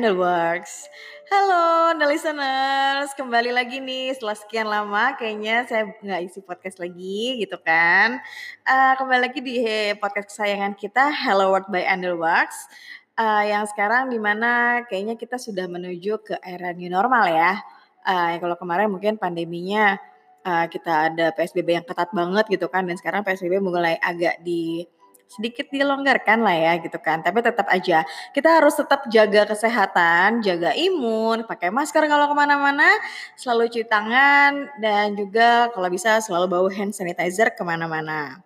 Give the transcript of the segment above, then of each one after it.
Endelworks. Halo the listeners, kembali lagi nih setelah sekian lama kayaknya saya nggak isi podcast lagi gitu kan. Uh, kembali lagi di podcast kesayangan kita Hello World by Endelworks. Uh, yang sekarang di mana kayaknya kita sudah menuju ke era new normal ya. Uh, kalau kemarin mungkin pandeminya uh, kita ada PSBB yang ketat banget gitu kan dan sekarang PSBB mulai agak di sedikit dilonggarkan lah ya gitu kan. Tapi tetap aja kita harus tetap jaga kesehatan, jaga imun, pakai masker kalau ke mana-mana, selalu cuci tangan dan juga kalau bisa selalu bawa hand sanitizer ke mana-mana.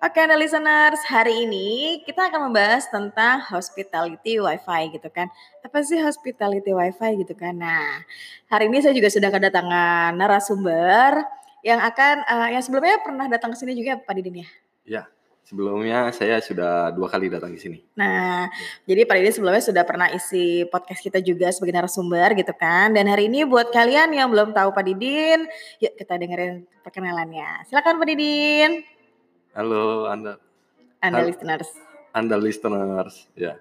Oke, okay, listeners, hari ini kita akan membahas tentang hospitality wifi gitu kan. Apa sih hospitality wifi gitu kan? Nah, hari ini saya juga sudah kedatangan narasumber yang akan uh, yang sebelumnya pernah datang ke sini juga Pak Didin ya? Ya, Sebelumnya saya sudah dua kali datang ke sini. Nah, ya. jadi Pak Didin sebelumnya sudah pernah isi podcast kita juga sebagai narasumber gitu kan. Dan hari ini buat kalian yang belum tahu Pak Didin, yuk kita dengerin perkenalannya. Silakan Pak Didin. Halo Anda. Anda listeners. Anda listeners, ya.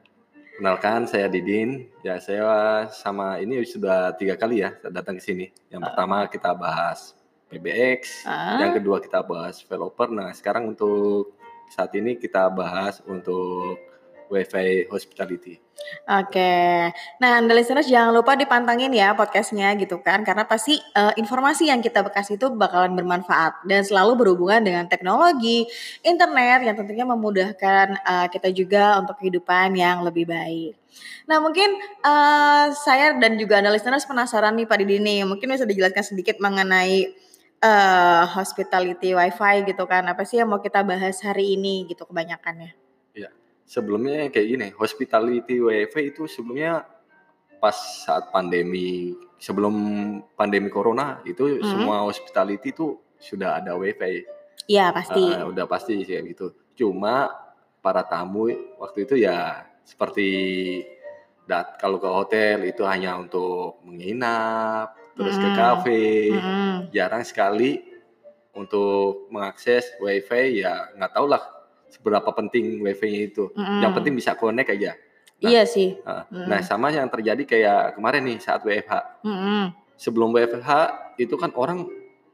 Kenalkan saya Didin. Ya saya sama ini sudah tiga kali ya datang ke sini. Yang uh. pertama kita bahas PBX, uh. yang kedua kita bahas developer. Nah sekarang untuk saat ini kita bahas untuk WiFi Hospitality. Oke, nah anda listeners jangan lupa dipantangin ya podcastnya gitu kan, karena pasti uh, informasi yang kita bekas itu bakalan bermanfaat dan selalu berhubungan dengan teknologi, internet yang tentunya memudahkan uh, kita juga untuk kehidupan yang lebih baik. Nah mungkin uh, saya dan juga anda listeners penasaran nih Pak Didi nih, mungkin bisa dijelaskan sedikit mengenai uh, hospitality wifi gitu kan, apa sih yang mau kita bahas hari ini gitu kebanyakannya? Iya, sebelumnya kayak gini, hospitality wifi itu sebelumnya pas saat pandemi, sebelum pandemi corona itu hmm. semua hospitality itu sudah ada wifi. Iya pasti. Uh, udah pasti kayak gitu. Cuma para tamu waktu itu ya seperti dat kalau ke hotel itu hanya untuk menginap terus hmm. ke kafe. Hmm. jarang sekali untuk mengakses wifi ya nggak tau lah seberapa penting wifi-nya itu. Hmm. yang penting bisa connect aja. Nah, iya sih. nah, hmm. nah sama yang terjadi kayak kemarin nih saat WFH hmm. sebelum WFH itu kan orang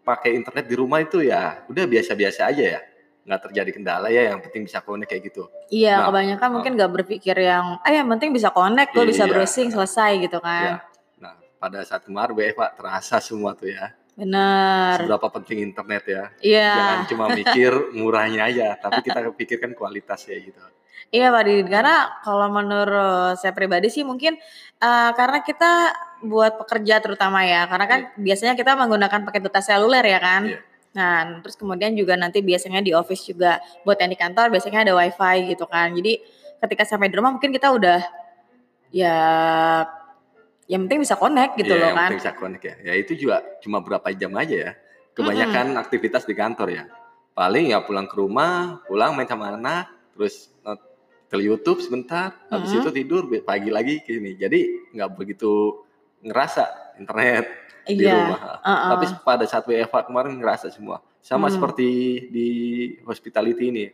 pakai internet di rumah itu ya udah biasa-biasa aja ya. Nggak terjadi kendala ya yang penting bisa connect kayak gitu. Iya nah, kebanyakan uh, mungkin nggak berpikir yang ah yang penting bisa connect gue iya, bisa browsing selesai gitu kan. Iya pada saat kemarin WFH terasa semua tuh ya. Benar. Seberapa penting internet ya. Iya. Jangan cuma mikir murahnya aja, tapi kita pikirkan kualitasnya gitu. Iya Pak Didin, karena kalau menurut saya pribadi sih mungkin uh, karena kita buat pekerja terutama ya, karena kan iya. biasanya kita menggunakan paket data seluler ya kan. Iya. Nah, terus kemudian juga nanti biasanya di office juga buat yang di kantor biasanya ada wifi gitu kan. Jadi ketika sampai di rumah mungkin kita udah ya yang penting bisa connect gitu ya, loh yang kan. Penting bisa connect ya. Ya itu juga cuma berapa jam aja ya. Kebanyakan hmm. aktivitas di kantor ya. Paling ya pulang ke rumah, pulang main sama anak, terus ke YouTube sebentar, habis hmm. itu tidur pagi lagi gini. Jadi nggak begitu ngerasa internet iya. di rumah. Uh -uh. Tapi pada saat WFH kemarin ngerasa semua. Sama hmm. seperti di hospitality ini.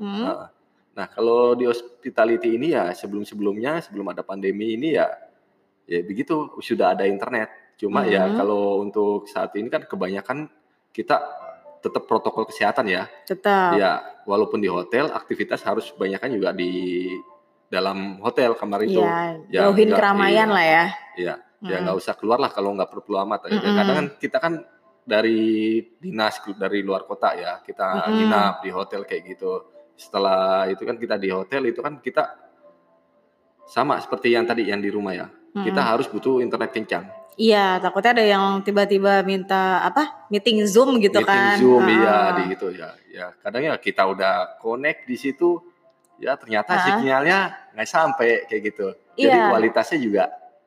Hmm. Nah, nah kalau di hospitality ini ya sebelum-sebelumnya sebelum ada pandemi ini ya ya begitu sudah ada internet. Cuma hmm. ya mm-hmm. kalau untuk saat ini kan kebanyakan kita tetap protokol kesehatan ya. Tetap. Ya, walaupun di hotel aktivitas harus kebanyakan juga di dalam hotel kamar itu. Ya, ya jauhin keramaian iya, lah ya. Iya, hmm. ya nggak usah keluar lah kalau nggak perlu amat. Hmm. Ya, kadang kan kita kan dari dinas dari luar kota ya kita hmm. nginap di hotel kayak gitu. Setelah itu kan kita di hotel itu kan kita sama seperti yang tadi yang di rumah ya hmm. kita harus butuh internet kencang. Iya, takutnya ada yang tiba-tiba minta apa meeting zoom gitu meeting kan? Meeting zoom ah. iya di gitu ya. Ya kadang ya kita udah connect di situ, ya ternyata ah. sinyalnya nggak sampai kayak gitu. Jadi iya. kualitasnya juga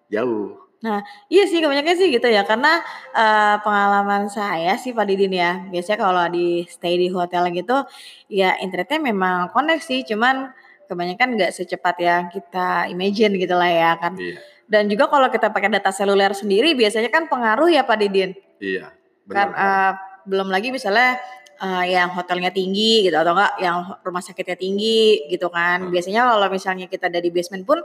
jauh. Nah, iya sih kebanyakan sih gitu ya, karena uh, pengalaman saya sih Pak Didin ya, biasanya kalau di stay di hotel gitu, ya internetnya memang connect sih, cuman kebanyakan nggak secepat yang kita imagine gitu lah ya kan. Iya. Dan juga kalau kita pakai data seluler sendiri biasanya kan pengaruh ya Pak Didin. Iya. Benar, kan uh, belum lagi misalnya uh, yang hotelnya tinggi gitu atau enggak yang rumah sakitnya tinggi gitu kan. Hmm. Biasanya kalau misalnya kita ada di basement pun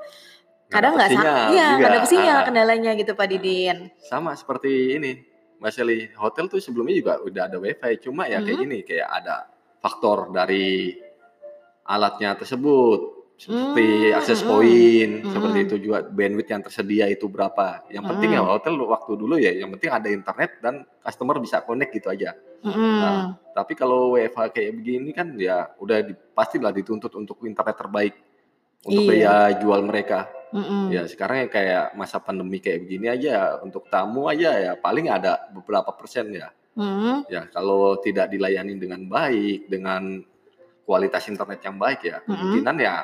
Kadang nggak sama, iya nggak sinyal Ah, ah. kendalanya gitu Pak Ah. Didin. Sama seperti ini, Mbak Shelly, hotel tuh sebelumnya juga udah ada wifi, cuma ya kayak Mhm. gini, kayak ada faktor dari alatnya tersebut, seperti Mmm, akses mhm, point, seperti mhm. itu juga bandwidth yang tersedia itu berapa. Yang penting ya hotel waktu dulu ya, yang penting ada internet dan customer bisa connect gitu aja. Nah, Mhm. tapi kalau WFH kayak begini kan ya udah di, pastilah dituntut untuk internet terbaik untuk Iya. daya jual mereka. Ya Mhm. sekarang ya kayak masa pandemi kayak begini aja untuk tamu aja ya paling ada beberapa persen ya. Mhm. Ya kalau tidak dilayani dengan baik, dengan kualitas internet yang baik ya kemungkinan ya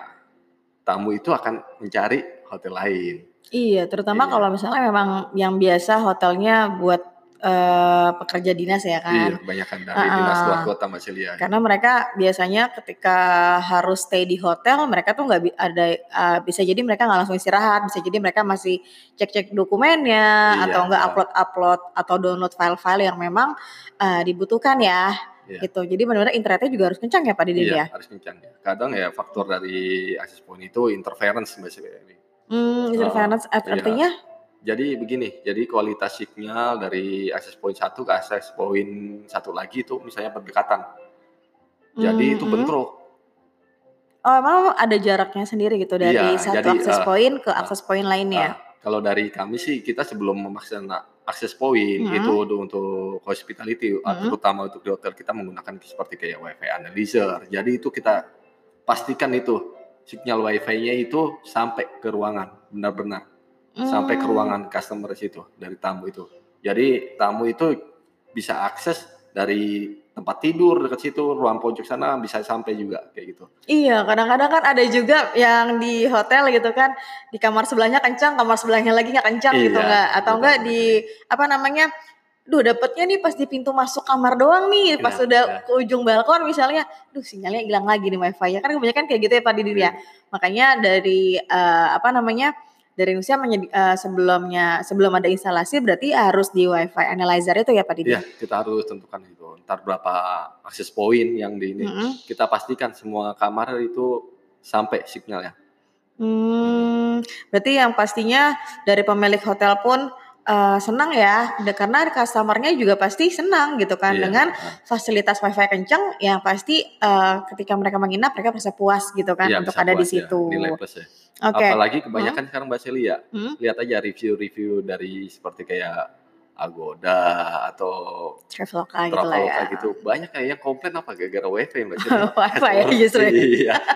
tamu itu akan mencari hotel lain. Iya, terutama Iya. kalau misalnya memang yang biasa hotelnya buat, eee, pekerja dinas ya Iya, kan. kebanyakan dari dinas luar kota Mbak Celia. Karena mereka biasanya ketika harus stay di hotel, mereka tuh nggak bi ada, eee, bisa jadi mereka nggak langsung istirahat, bisa jadi mereka masih cek-cek dokumennya, Iya, atau enggak upload-upload atau download file-file yang memang, eee, dibutuhkan ya, Iya. gitu. Jadi benar-benar internetnya juga harus kencang ya Pak Didin Iya, ya? harus kencang ya. Kadang ya faktor dari access point itu interference Celia ini. Mmm, Heeh, interference iya. artinya? Jadi begini, jadi kualitas sinyal dari access point satu ke access point satu lagi itu misalnya berdekatan. Jadi Mmm, itu mhm. bentrok. Oh, emang ada jaraknya sendiri gitu dari Iya, satu jadi, akses eee, point ke eee, akses point eee, lainnya? kalau dari kami sih kita sebelum memaksana access point itu Mhm. untuk untuk hospitality, Mhm. terutama untuk di hotel kita menggunakan seperti kayak WiFi analyzer. Jadi itu kita pastikan itu sinyal WiFi-nya itu sampai ke ruangan, benar-benar. Sampai ke Mmm. ruangan customer situ, dari tamu itu. Jadi tamu itu bisa akses dari tempat tidur dekat situ, ruang pojok sana bisa sampai juga kayak gitu. Iya, kadang-kadang kan ada juga yang di hotel gitu kan, di kamar sebelahnya kencang, kamar sebelahnya lagi nggak kencang gitu Iya, nggak, atau betul enggak di apa namanya, duh dapetnya nih pas di pintu masuk kamar doang nih, pas Iya, udah iya. ke ujung balkon misalnya, duh sinyalnya hilang lagi nih WiFi-nya, kan kebanyakan kayak gitu ya Pak Didin ya. Iya. Makanya dari, eee, apa namanya, dari Indonesia menyedi eee, sebelumnya sebelum ada instalasi berarti harus di WiFi analyzer itu ya Pak Iya, Didin? kita harus tentukan itu. Entar berapa access point yang di ini, Mhm. kita pastikan semua kamar itu sampai sinyalnya. Mhm. Mmm, berarti yang pastinya dari pemilik hotel pun, eee, senang ya, karena customer-nya juga pasti senang gitu kan Iya, dengan fasilitas WiFi kencang yang pasti, eee, ketika mereka menginap mereka merasa puas gitu kan Iya, untuk bisa ada di puas ya, situ. nilai plus ya. Oke. Apalagi kebanyakan sekarang Mbak Celia, Mhm. lihat aja review-review dari seperti kayak Agoda atau Traveloka gitu lah ya. Traveloka gitu, banyak kayak yang komplain apa gara-gara WiFi Mbak Celia. WiFi ya justru ya? iya.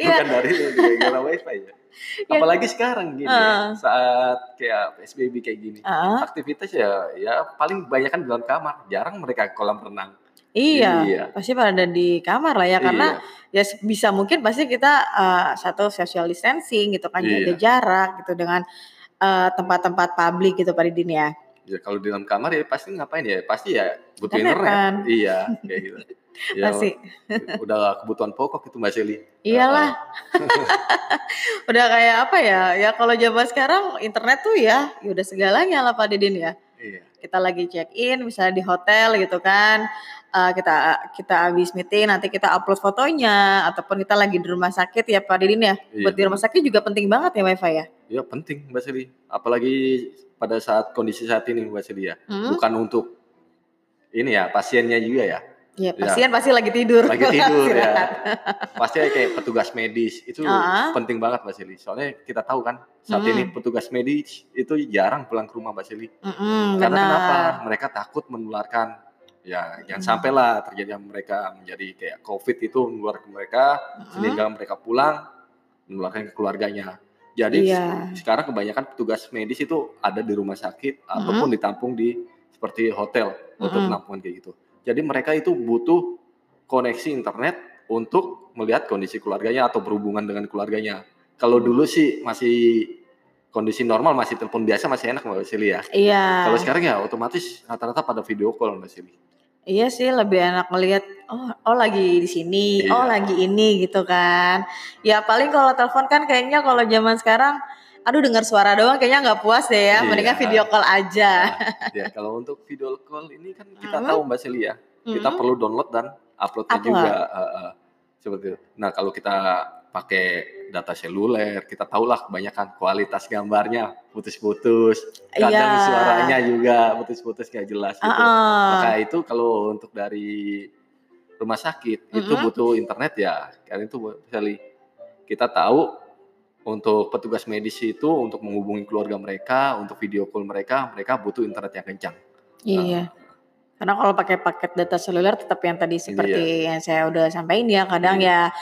Iya. Bukan dari gara-gara WiFi ya. Iya. Apalagi sekarang gini ya, Heeh. saat kayak PSBB kayak gini, Heeh. aktivitas ya ya paling kebanyakan di dalam kamar, jarang mereka kolam renang. Iya, Iya. pasti pada ada di kamar lah ya karena Iya. ya sebisa mungkin pasti kita, eee, satu social distancing gitu kan, jaga Iya. jarak gitu dengan, eee, tempat-tempat publik gitu Pak Didin ya. Ya kalau di dalam kamar ya pasti ngapain ya, pasti ya butuh Internet kan. Iya, kayak gitu. Ya Pasti. udah kebutuhan pokok itu Mbak Shelly. Iyalah. Heeh. Udah kayak apa ya, ya kalau zaman sekarang internet tuh ya, ya udah segalanya lah Pak Didin ya. Iya. Kita lagi check in misalnya di hotel gitu kan, eee, kita kita habis meeting nanti kita upload fotonya, ataupun kita lagi di rumah sakit ya Pak Didin ya. Iya, Buat di rumah sakit juga penting banget ya WiFi ya? Ya penting Mbak Shelly, apalagi pada saat kondisi saat ini Mbak Shelly ya. Mhm. Bukan untuk ini ya, pasiennya juga ya. Iya, Ya. pasien pasti lagi tidur. Lagi tidur ya. Pasti kayak petugas medis itu Heeh. penting banget Mbak Shelly. Soalnya kita tahu kan saat ini Mhm. petugas medis itu jarang pulang ke rumah Mbak Shelly. Mhm, Karena kenapa? benar. Mereka takut menularkan. Ya, jangan Mhm. sampailah terjadi mereka menjadi kayak COVID itu menular ke mereka Mhm. sehingga mereka pulang menularkan ke keluarganya. Jadi Iya. se- sekarang kebanyakan petugas medis itu ada di rumah sakit Mhm. ataupun ditampung di seperti hotel untuk Mhm. penampungan kayak gitu. Jadi mereka itu butuh koneksi internet untuk melihat kondisi keluarganya atau berhubungan dengan keluarganya. Kalau dulu sih masih kondisi normal masih telepon biasa masih enak Mbak Sili ya. Iya. Kalau sekarang ya otomatis rata-rata pada video call Mbak Sili. Iya sih lebih enak ngelihat oh oh lagi di sini, oh Iya. lagi ini gitu kan. Ya paling kalau telepon kan kayaknya kalau zaman sekarang aduh dengar suara doang kayaknya nggak puas deh ya, mendingan Iya. video call aja. Nah, ya kalau untuk video call ini kan kita Mhm. tahu Mbak Sili ya, kita Mhm. perlu download dan uploadnya Upload. juga. heeh, seperti itu. Nah kalau kita pakai data seluler. Kita tahulah kebanyakan kualitas gambarnya putus-putus. Kadang Iya. suaranya juga putus-putus nggak jelas gitu. Heeh. Maka itu kalau untuk dari rumah sakit itu Mm-mm. butuh internet ya. Karena itu misalnya kita tahu untuk petugas medis itu untuk menghubungi keluarga mereka, untuk video call mereka, mereka butuh internet yang kencang. Iya. Karena kalau pakai paket data seluler tetap yang tadi seperti yang saya udah sampaikan ya, kadang ya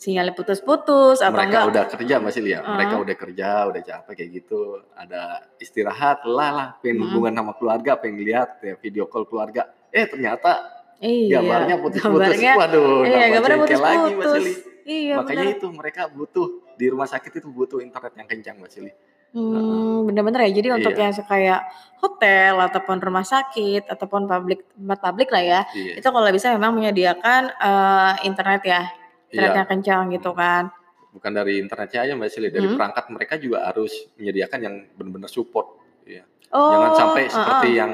sinyalnya putus-putus atau mereka enggak udah kerja masih lihat, Heeh. mereka udah kerja, udah capek kayak gitu, ada istirahat, lah lah, pengen Mm-mm. hubungan sama keluarga, pengen lihat ya, video call keluarga, eh ternyata iya. gambarnya putus-putus, Gambarnya- waduh, iya, gambarnya lagi Mas putus-putus. Ili. Iya, Makanya benar. itu mereka butuh di rumah sakit itu butuh internet yang kencang Mas Ili. Hmm, bener-bener ya. Jadi untuk Iya. yang kayak hotel ataupun rumah sakit ataupun publik tempat publik lah ya, Iya. itu kalau bisa memang menyediakan eh, internet ya, internet Iya. kencang gitu kan. Bukan dari internetnya aja Mbak Sili, dari Hmm. perangkat mereka juga harus menyediakan yang benar-benar support. Iya. Oh, Jangan sampai heeh. seperti yang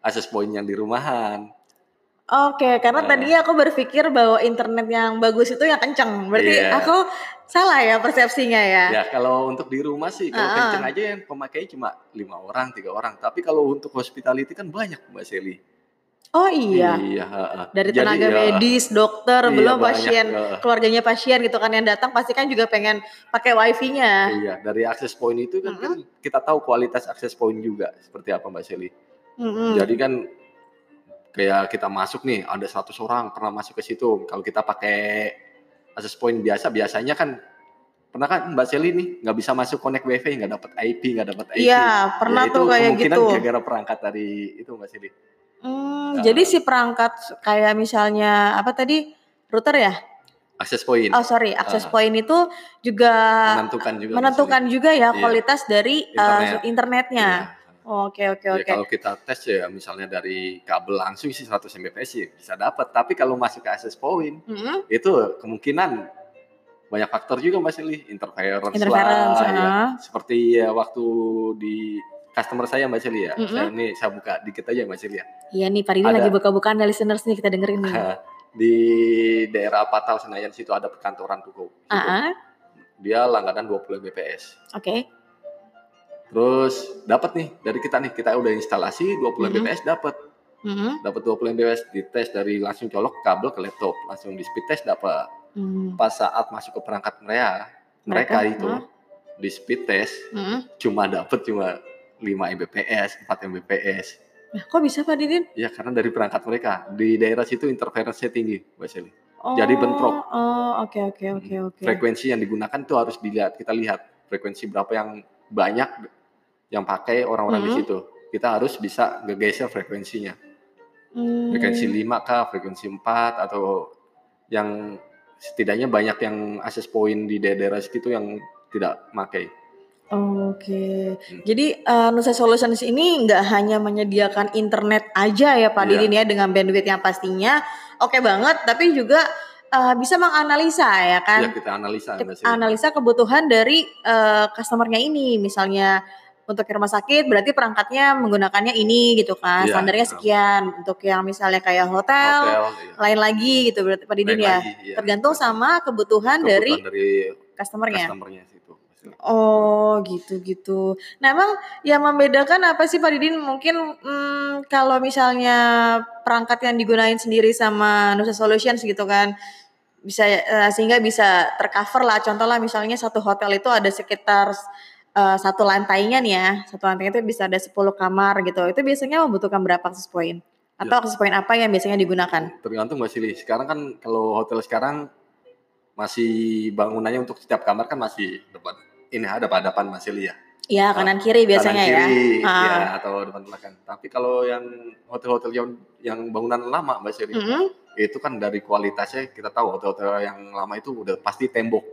akses point yang di rumahan. Oke, karena Nah. tadinya aku berpikir bahwa internet yang bagus itu yang kencang. Berarti Iya. aku salah ya persepsinya ya. Ya kalau untuk di rumah sih, kalau Ah. kenceng aja yang pemakainya cuma lima orang, tiga orang. Tapi kalau untuk hospitality kan banyak Mbak Seli. Oh iya. Iya. heeh. Dari Jadi, tenaga ya, medis, dokter, iya, belum banyak, pasien, heeh. keluarganya pasien gitu kan yang datang pasti kan juga pengen pakai wifi-nya. Iya, dari akses point itu kan, kan kita tahu kualitas akses point juga seperti apa Mbak Seli. Mm-mm. Jadi kan kayak kita masuk nih, ada 100 orang pernah masuk ke situ. Kalau kita pakai akses point biasa, biasanya kan pernah kan Mbak Seli nih nggak bisa masuk connect wifi, nggak dapat IP, nggak dapat IP. Iya, pernah Ya, tuh kayak kemungkinan gitu. gara-gara perangkat dari itu Mbak Seli. Hmm, Nah. jadi si perangkat kayak misalnya apa tadi router ya? Akses point Oh sorry, akses Ah. point itu juga menentukan juga. Menentukan juga ya Iya. kualitas dari uh, Internet. internetnya. Seli. Iya. Oke oke Ya, oke. kalau kita tes ya misalnya dari kabel langsung sih 100 Mbps sih bisa dapat. Tapi kalau masuk ke akses point Mm-mm. itu kemungkinan banyak faktor juga Mbak Sili, interference, Interference, lah, ya. ah. Seperti ya waktu di customer saya Mbak Sili ya. Mm-mm. Saya ini saya buka dikit aja Mbak Sili ya. Iya nih Pak Didi Ada- lagi buka-bukaan dari listeners nih kita dengerin nih. Di daerah Patal Senayan situ ada perkantoran tuh. Ah, ah, Dia langganan 20 Mbps. oke. Terus dapat nih dari kita nih, kita udah instalasi 20 Mm-mm. Mbps dapat. Mm-mm. Dapat 20 Mbps dites dari langsung colok kabel ke laptop, langsung di speed test dapat. Hmm. Pas saat masuk ke perangkat mereka, mereka, Mereka, itu ah. di speed test Mm-mm. cuma dapat cuma 5 Mbps, 4 Mbps. Nah, kok bisa Pak Didin? Ya karena dari perangkat mereka di daerah situ interference-nya tinggi, Mbak Shelly. Oh, Jadi bentrok. Oh, oke oke oke oke. Frekuensi yang digunakan tuh harus dilihat, kita lihat frekuensi berapa yang banyak yang pakai orang-orang di Mhm. situ. Kita harus bisa ngegeser frekuensinya. Hmm. Frekuensi 5 kah, frekuensi 4 atau yang setidaknya banyak yang akses point di daerah situ yang tidak pakai. Oke, Hmm. jadi eh, Nusa Solutions ini nggak hanya menyediakan internet aja ya Pak Iya. Didin ya dengan bandwidth yang pastinya oke banget, tapi juga eh, bisa menganalisa ya kan, Ya kita analisa Kita analisa kebutuhan dari eh, customernya ini, misalnya untuk rumah sakit berarti perangkatnya menggunakannya ini gitu kan, Iya. standarnya sekian. Untuk yang misalnya kayak hotel, Hotel, iya. lain lagi gitu berarti Pak Didin Lain ya. lagi, iya. Tergantung sama kebutuhan, dari Kebutuhan dari customernya. customernya situ. Mbak Shelly. Oh gitu-gitu. Nah emang yang membedakan apa sih Pak Didin? Mungkin hmm, kalau misalnya perangkat yang digunain sendiri sama Nusa Solutions gitu kan, bisa eh, sehingga bisa tercover lah. Contoh lah misalnya satu hotel itu ada sekitar eh, satu lantainya nih ya, satu lantai itu bisa ada 10 kamar gitu. Itu biasanya membutuhkan berapa akses point? Atau Ya. akses point apa yang biasanya digunakan? Tergantung Mbak Sili. Sekarang kan kalau hotel sekarang masih bangunannya untuk setiap kamar kan masih depan ini ada hadapan Mbak Sili ya. Iya kanan kiri biasanya Kanan kiri, ya. ya. Ah. atau depan belakang. Tapi kalau yang hotel-hotel yang, yang bangunan lama Mbak Sili, Mm-mm. itu kan dari kualitasnya kita tahu hotel-hotel yang lama itu udah pasti tembok.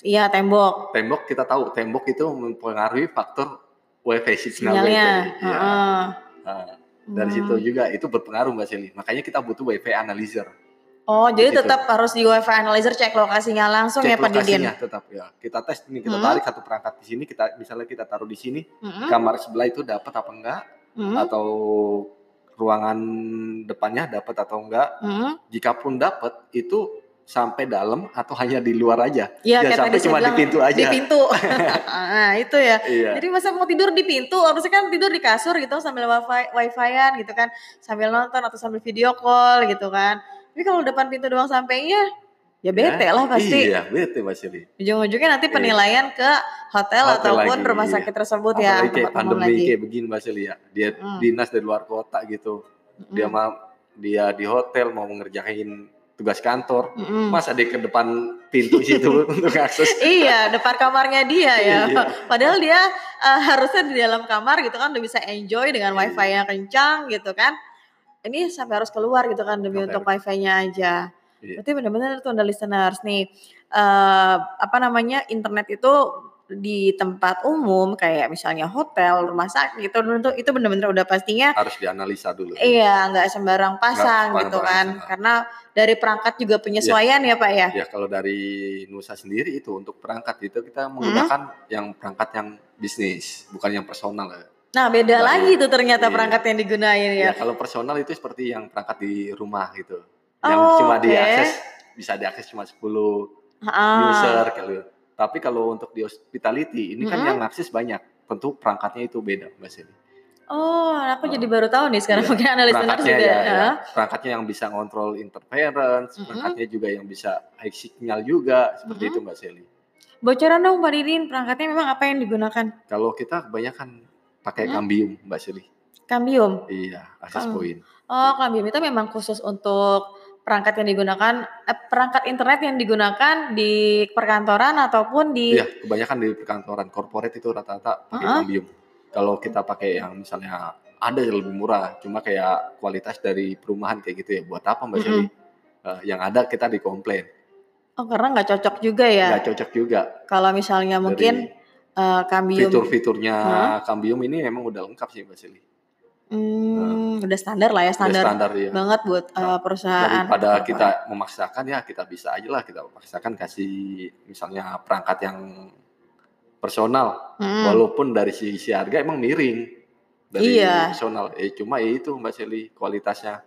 Iya tembok Tembok kita tahu tembok itu mempengaruhi faktor wifi sinyalnya. Ya. Heeh. Nah, dari Hmm. situ juga itu berpengaruh Mbak Sili. Makanya kita butuh wifi analyzer. Oh, jadi Gitu. tetap harus di WiFi analyzer cek lokasinya langsung ya Cek Pak Didin. tetap ya. Kita tes ini kita Hmm. tarik satu perangkat di sini kita misalnya kita taruh di sini Mm-mm. kamar sebelah itu dapat apa enggak Mm-mm. atau ruangan depannya dapat atau enggak. Mm-mm. Jika pun dapat itu sampai dalam atau hanya di luar aja. Iya, Ya, sampai cuma di pintu aja. Di pintu. nah, itu ya. Iya. Jadi masa mau tidur di pintu, harusnya kan tidur di kasur gitu sambil wifi wifi-an gitu kan, sambil nonton atau sambil video call gitu kan. Tapi kalau depan pintu doang sampainya, ya bete Ya, lah pasti. Iya, bete Mas Yuli. Ujung-ujungnya nanti Iya. penilaian ke hotel, Hotel ataupun lagi, rumah iya. sakit tersebut ya, Apalagi kayak tempat umum pandemi lagi. kayak begini Mas Yuli ya. Dia Hmm. dinas dari luar kota gitu. Dia Mm-mm. mau dia di hotel mau mengerjain tugas kantor. Mm-mm. Masa dia ke depan pintu situ untuk akses. Iya, depan kamarnya dia ya. Iya. Padahal dia eh, harusnya di dalam kamar gitu kan udah bisa enjoy dengan Iya. wifi yang kencang gitu kan. Ini sampai harus keluar gitu kan demi Sampai untuk wifi-nya aja. Iya. Berarti benar-benar tuh under listeners nih eh apa namanya internet itu di tempat umum kayak misalnya hotel, rumah sakit itu itu, itu benar-benar udah pastinya Harus dianalisa dulu. iya nggak sembarang pasang gitu kan. pasang. Karena dari perangkat juga penyesuaian ya Pak ya. Ya kalau dari Nusa sendiri itu untuk perangkat itu kita menggunakan yang perangkat yang bisnis, bukan yang personal ya. Nah beda Dari- lagi tuh ternyata iya. perangkat yang digunain ya. Ya kalau personal itu seperti yang perangkat di rumah gitu. Yang Oh, cuma oke. diakses bisa diakses cuma 10 Ah. user kalau. Tapi kalau untuk di hospitality ini kan Mm-mm. yang akses banyak. Tentu perangkatnya itu beda Mbak Seli. Oh, aku jadi baru tahu nih sekarang Iya. mungkin analis Perangkatnya juga. ya, ya. ya. perangkatnya yang bisa ngontrol interference, Mm-mm. perangkatnya juga yang bisa high signal juga seperti Mm-mm. itu Mbak Seli. Bocoran dong Pak Didin, perangkatnya memang apa yang digunakan? Kalau kita kebanyakan pakai Hmm? Cambium Mbak Seli. Cambium. Iya, access Oh. point. Oh, Cambium itu memang khusus untuk perangkat yang digunakan eh, perangkat internet yang digunakan di perkantoran ataupun di Iya, kebanyakan di perkantoran corporate itu rata-rata pakai Uh-uh. Cambium. Kalau kita pakai yang misalnya ada yang lebih murah, cuma kayak kualitas dari perumahan kayak gitu ya, buat apa Mbak Seli? Eh, yang ada kita dikomplain, Oh, karena nggak cocok juga ya. nggak cocok juga. Kalau misalnya mungkin eh, Cambium Fitur-fiturnya Hah? Cambium ini memang udah lengkap sih Mbak Seli. hmm, udah standar lah ya, standar, standar ya. banget buat eh, Nah, perusahaan. Daripada kita memaksakan ya kita bisa aja lah kita paksakan kasih misalnya perangkat yang personal Hmm. walaupun dari sisi harga emang miring dari Iya. personal eh cuma ya itu mbak Seli kualitasnya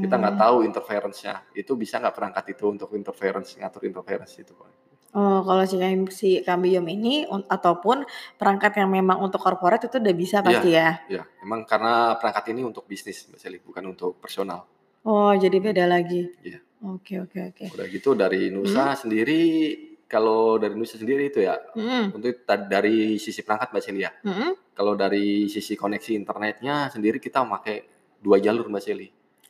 kita Hmm. nggak tahu interference-nya itu bisa nggak perangkat itu untuk interference ngatur interference itu Pak. Oh, kalau si, si Cambium ini un- ataupun perangkat yang memang untuk corporate itu udah bisa pasti ya. ya emang karena perangkat ini untuk bisnis mbak Seli bukan untuk personal Oh, jadi beda lagi. Iya. Oke, oke, oke. udah gitu dari Nusa Hmm. sendiri kalau dari Nusa sendiri itu ya Mm-mm, untuk dari sisi perangkat mbak Seli ya mm-mm. kalau dari sisi koneksi internetnya sendiri kita pakai dua jalur mbak Seli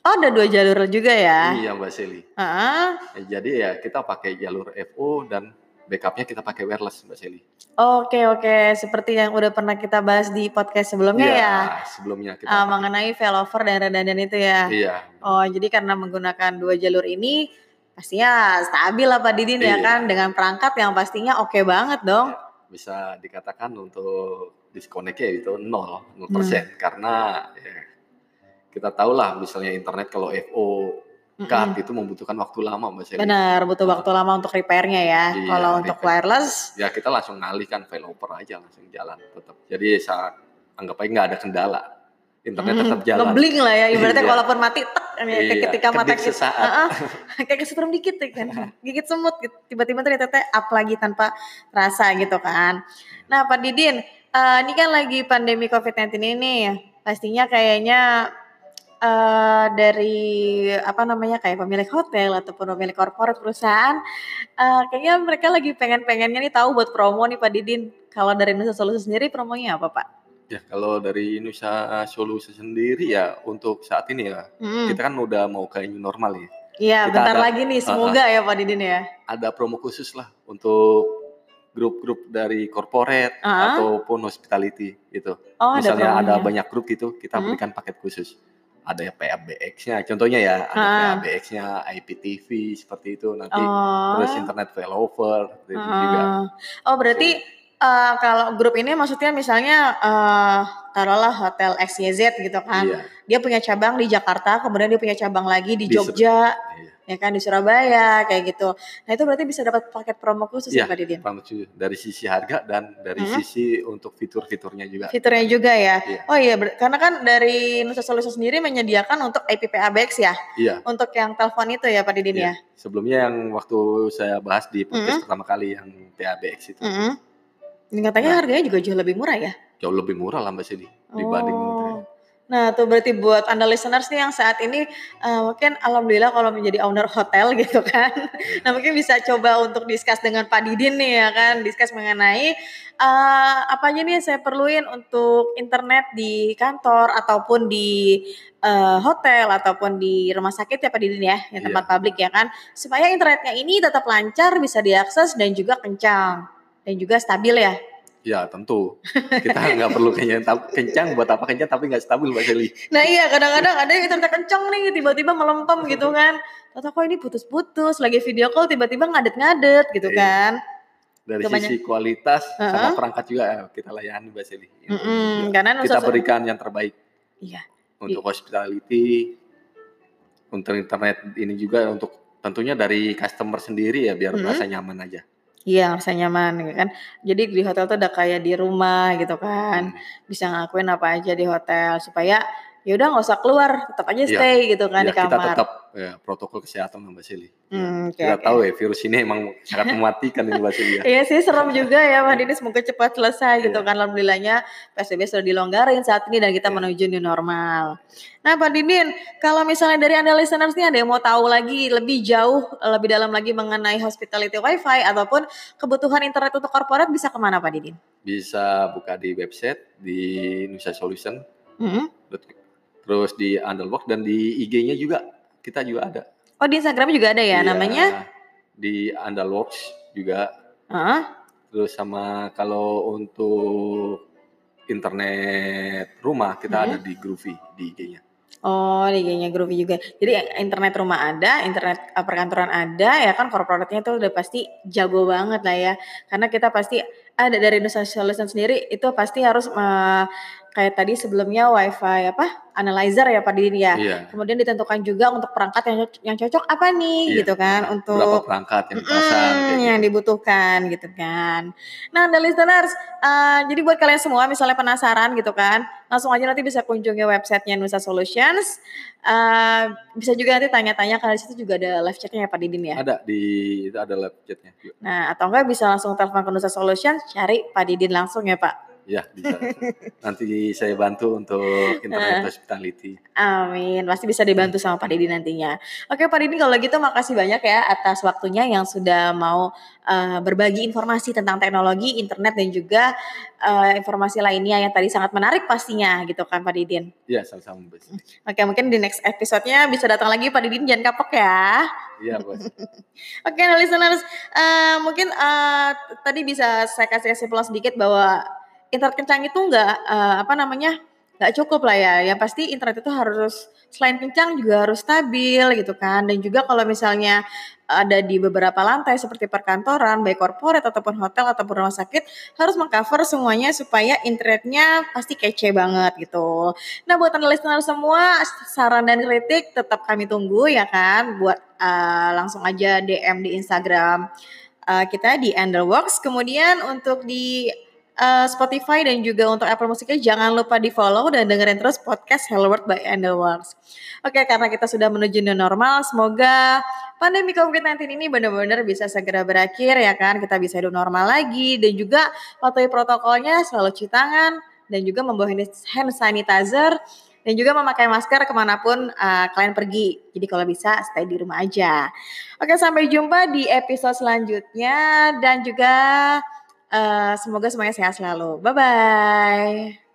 Oh, ada dua jalur juga ya. iya mbak Seli Ah, Eh, Jadi ya kita pakai jalur FO dan backupnya kita pakai wireless Mbak Seli. Oke, oke. Seperti yang udah pernah kita bahas di podcast sebelumnya Iya, ya. Sebelumnya kita pakai- mengenai failover dan redundant itu ya. Iya. Oh, jadi karena menggunakan dua jalur ini pastinya stabil lah Pak Didin ya Iya. kan dengan perangkat yang pastinya oke banget dong. Bisa dikatakan untuk disconnect-nya itu 0, 0% Hmm. karena ya, kita tahu lah misalnya internet kalau FO Mm-mm. card itu membutuhkan waktu lama Mbak. Benar, butuh waktu lama untuk repairnya ya. Iya, Kalau untuk repair. wireless, Ya kita langsung ngalihkan failover aja langsung jalan tetap. Jadi saat anggap aja nggak ada kendala. Internet mm, tetap jalan. ngebling lah ya. Ibaratnya Iya. kalaupun mati, tek, kayak Iya, ketika mata kita, sesaat. Heeh, kayak kesetrum dikit ya kan, gigit semut, gitu. tiba-tiba ternyata up lagi tanpa rasa gitu kan. Nah Pak Didin, eh, ini kan lagi pandemi COVID-19 ini, pastinya kayaknya eh dari apa namanya kayak pemilik hotel ataupun pemilik korporat perusahaan, eh, kayaknya mereka lagi pengen-pengennya nih tahu buat promo nih Pak Didin. Kalau dari Nusa Solusi sendiri promonya apa Pak? Ya kalau dari Nusa Solusi sendiri ya untuk saat ini ya Mm-mm. kita kan udah mau ke new normal ya. Iya, bentar ada- lagi nih, semoga ya Pak Didin ya. Ada promo khusus lah untuk grup-grup dari corporate Ah. ataupun hospitality gitu. Oh, Misalnya ada, promonya. banyak grup gitu, kita Hmm. berikan paket khusus. Ada ya PABX-nya, contohnya ya ada Ah. PABX-nya, IPTV seperti itu nanti. Oh. Terus internet failover seperti itu juga. Oh, berarti eh, kalau grup ini maksudnya misalnya eh taruhlah hotel XYZ gitu kan. Iya, Dia punya cabang di Jakarta, kemudian dia punya cabang lagi di Di Jogja. iya. Ya kan di Surabaya kayak gitu. Nah itu berarti bisa dapat paket promo khusus ya, Iya, Pak Didin? promo khusus. dari sisi harga dan dari Hmm. sisi untuk fitur-fiturnya juga. Fiturnya juga ya. Iya. Oh iya, karena kan dari Nusa Solution sendiri menyediakan untuk APPABX ya, Iya. untuk yang telepon itu ya Pak Didin iya. ya. Sebelumnya yang waktu saya bahas di podcast Hmm. pertama kali yang PABX itu Mm-mm. Dan katanya Nah. harganya juga jauh lebih murah ya. jauh lebih murah lah Mbak Sedi dibanding Oh. Nah, tuh berarti buat Anda listeners nih yang saat ini eh, mungkin alhamdulillah kalau menjadi owner hotel gitu kan. Nah, mungkin bisa coba untuk discuss dengan Pak Didin nih ya kan, discuss mengenai eh, apa aja nih yang saya perluin untuk internet di kantor ataupun di eh, hotel ataupun di rumah sakit ya Pak Didin ya, yang tempat Iya. publik ya kan, supaya internetnya ini tetap lancar, bisa diakses dan juga kencang dan juga stabil ya. Ya tentu kita nggak perlu kencang, tapi- kencang buat apa kencang tapi nggak stabil Mbak Seli. Nah iya kadang-kadang ada yang internet kenceng nih tiba-tiba melempem gitu kan. Atau kok ini putus-putus lagi video call tiba-tiba ngadet-ngadet gitu Iya. kan. Dari Kebanyak- sisi kualitas Heeh. sama perangkat juga eh, kita layani Mbak Seli. Mm-mm, karena Kita berikan yang terbaik Iya. untuk hospitality, untuk internet ini juga untuk tentunya dari customer sendiri ya biar merasa nyaman aja. Iya rasa nyaman gitu kan. Jadi di hotel tuh udah kayak di rumah gitu kan. Hmm. Bisa ngelakuin apa aja di hotel supaya ya udah nggak usah keluar, tetap aja Iya. stay gitu kan Ya, di kita kamar. tetap ya, protokol kesehatan Mbak Seli. Ya, Hmm, oke, kita oke. tahu ya virus ini emang sangat mematikan ini Mbak Seli ya. Iya sih serem juga ya Mbak Dini semoga cepat selesai gitu Iya. kan alhamdulillahnya PSBB sudah dilonggarin saat ini dan kita Iya. menuju new normal. Nah Pak Didin kalau misalnya dari anda listeners nih ada yang mau tahu lagi lebih jauh lebih dalam lagi mengenai hospitality wifi ataupun kebutuhan internet untuk korporat bisa ke mana Pak Didin? Bisa buka di website di Nusa Solution Hmm. Terus di Underbox dan di IG-nya juga kita juga ada. Oh di Instagram juga ada ya Iya, namanya? di Underbox juga Heeh. terus sama kalau untuk internet rumah kita Mhm. ada di Groovy di IG-nya. Oh, di IG-nya Groovy juga. Jadi internet rumah ada, internet eh, perkantoran ada, ya kan korporatnya tuh udah pasti jago banget lah ya. Karena kita pasti ada dari Nusa Solution sendiri itu pasti harus eh, kayak tadi sebelumnya WiFi apa analyzer ya Pak Didin ya. Iya. Kemudian ditentukan juga untuk perangkat yang cocok, yang cocok apa nih Iya. gitu kan Berapa untuk perangkat yang dipasang Mm, kayak yang gitu. dibutuhkan gitu kan. Nah, anda listeners, eh, jadi buat kalian semua misalnya penasaran gitu kan, langsung aja nanti bisa kunjungi websitenya Nusa Solutions. Eh, bisa juga nanti tanya-tanya karena di situ juga ada live chatnya ya Pak Didin ya. Ada di itu ada live chatnya. Nah, atau enggak bisa langsung telepon ke Nusa Solutions, cari Pak Didin langsung ya Pak. Ya bisa. Nanti saya bantu untuk internet hospitality. Amin, pasti bisa dibantu sama Pak Didi nantinya. Oke Pak Didi kalau gitu makasih banyak ya atas waktunya yang sudah mau eh, berbagi informasi tentang teknologi, internet dan juga eh, informasi lainnya yang tadi sangat menarik pastinya gitu kan Pak Didin. Ya sama-sama Bos. Oke mungkin di next episode-nya bisa datang lagi Pak Didin jangan kapok ya. Iya Bos. Oke nah listeners, eh, mungkin eh, tadi bisa saya kasih kesimpulan sedikit bahwa internet kencang itu nggak eh, apa namanya nggak cukup lah ya. Yang pasti internet itu harus selain kencang juga harus stabil gitu kan. Dan juga kalau misalnya ada di beberapa lantai seperti perkantoran, baik korporat ataupun hotel ataupun rumah sakit harus mengcover semuanya supaya internetnya pasti kece banget gitu. Nah buat anda listener semua saran dan kritik tetap kami tunggu ya kan. Buat eh, langsung aja DM di Instagram eh, kita di Underworks. Kemudian untuk di eh, Spotify dan juga untuk Apple Musiknya jangan lupa di follow dan dengerin terus podcast Hello World by Underworks. Oke karena kita sudah menuju new normal, semoga pandemi COVID-19 ini benar-benar bisa segera berakhir ya kan. Kita bisa hidup normal lagi dan juga patuhi protokolnya selalu cuci tangan dan juga membawa hand sanitizer dan juga memakai masker ke mana pun uh, kalian pergi. Jadi kalau bisa stay di rumah aja. Oke sampai jumpa di episode selanjutnya dan juga uh, semoga semuanya sehat selalu. Bye bye.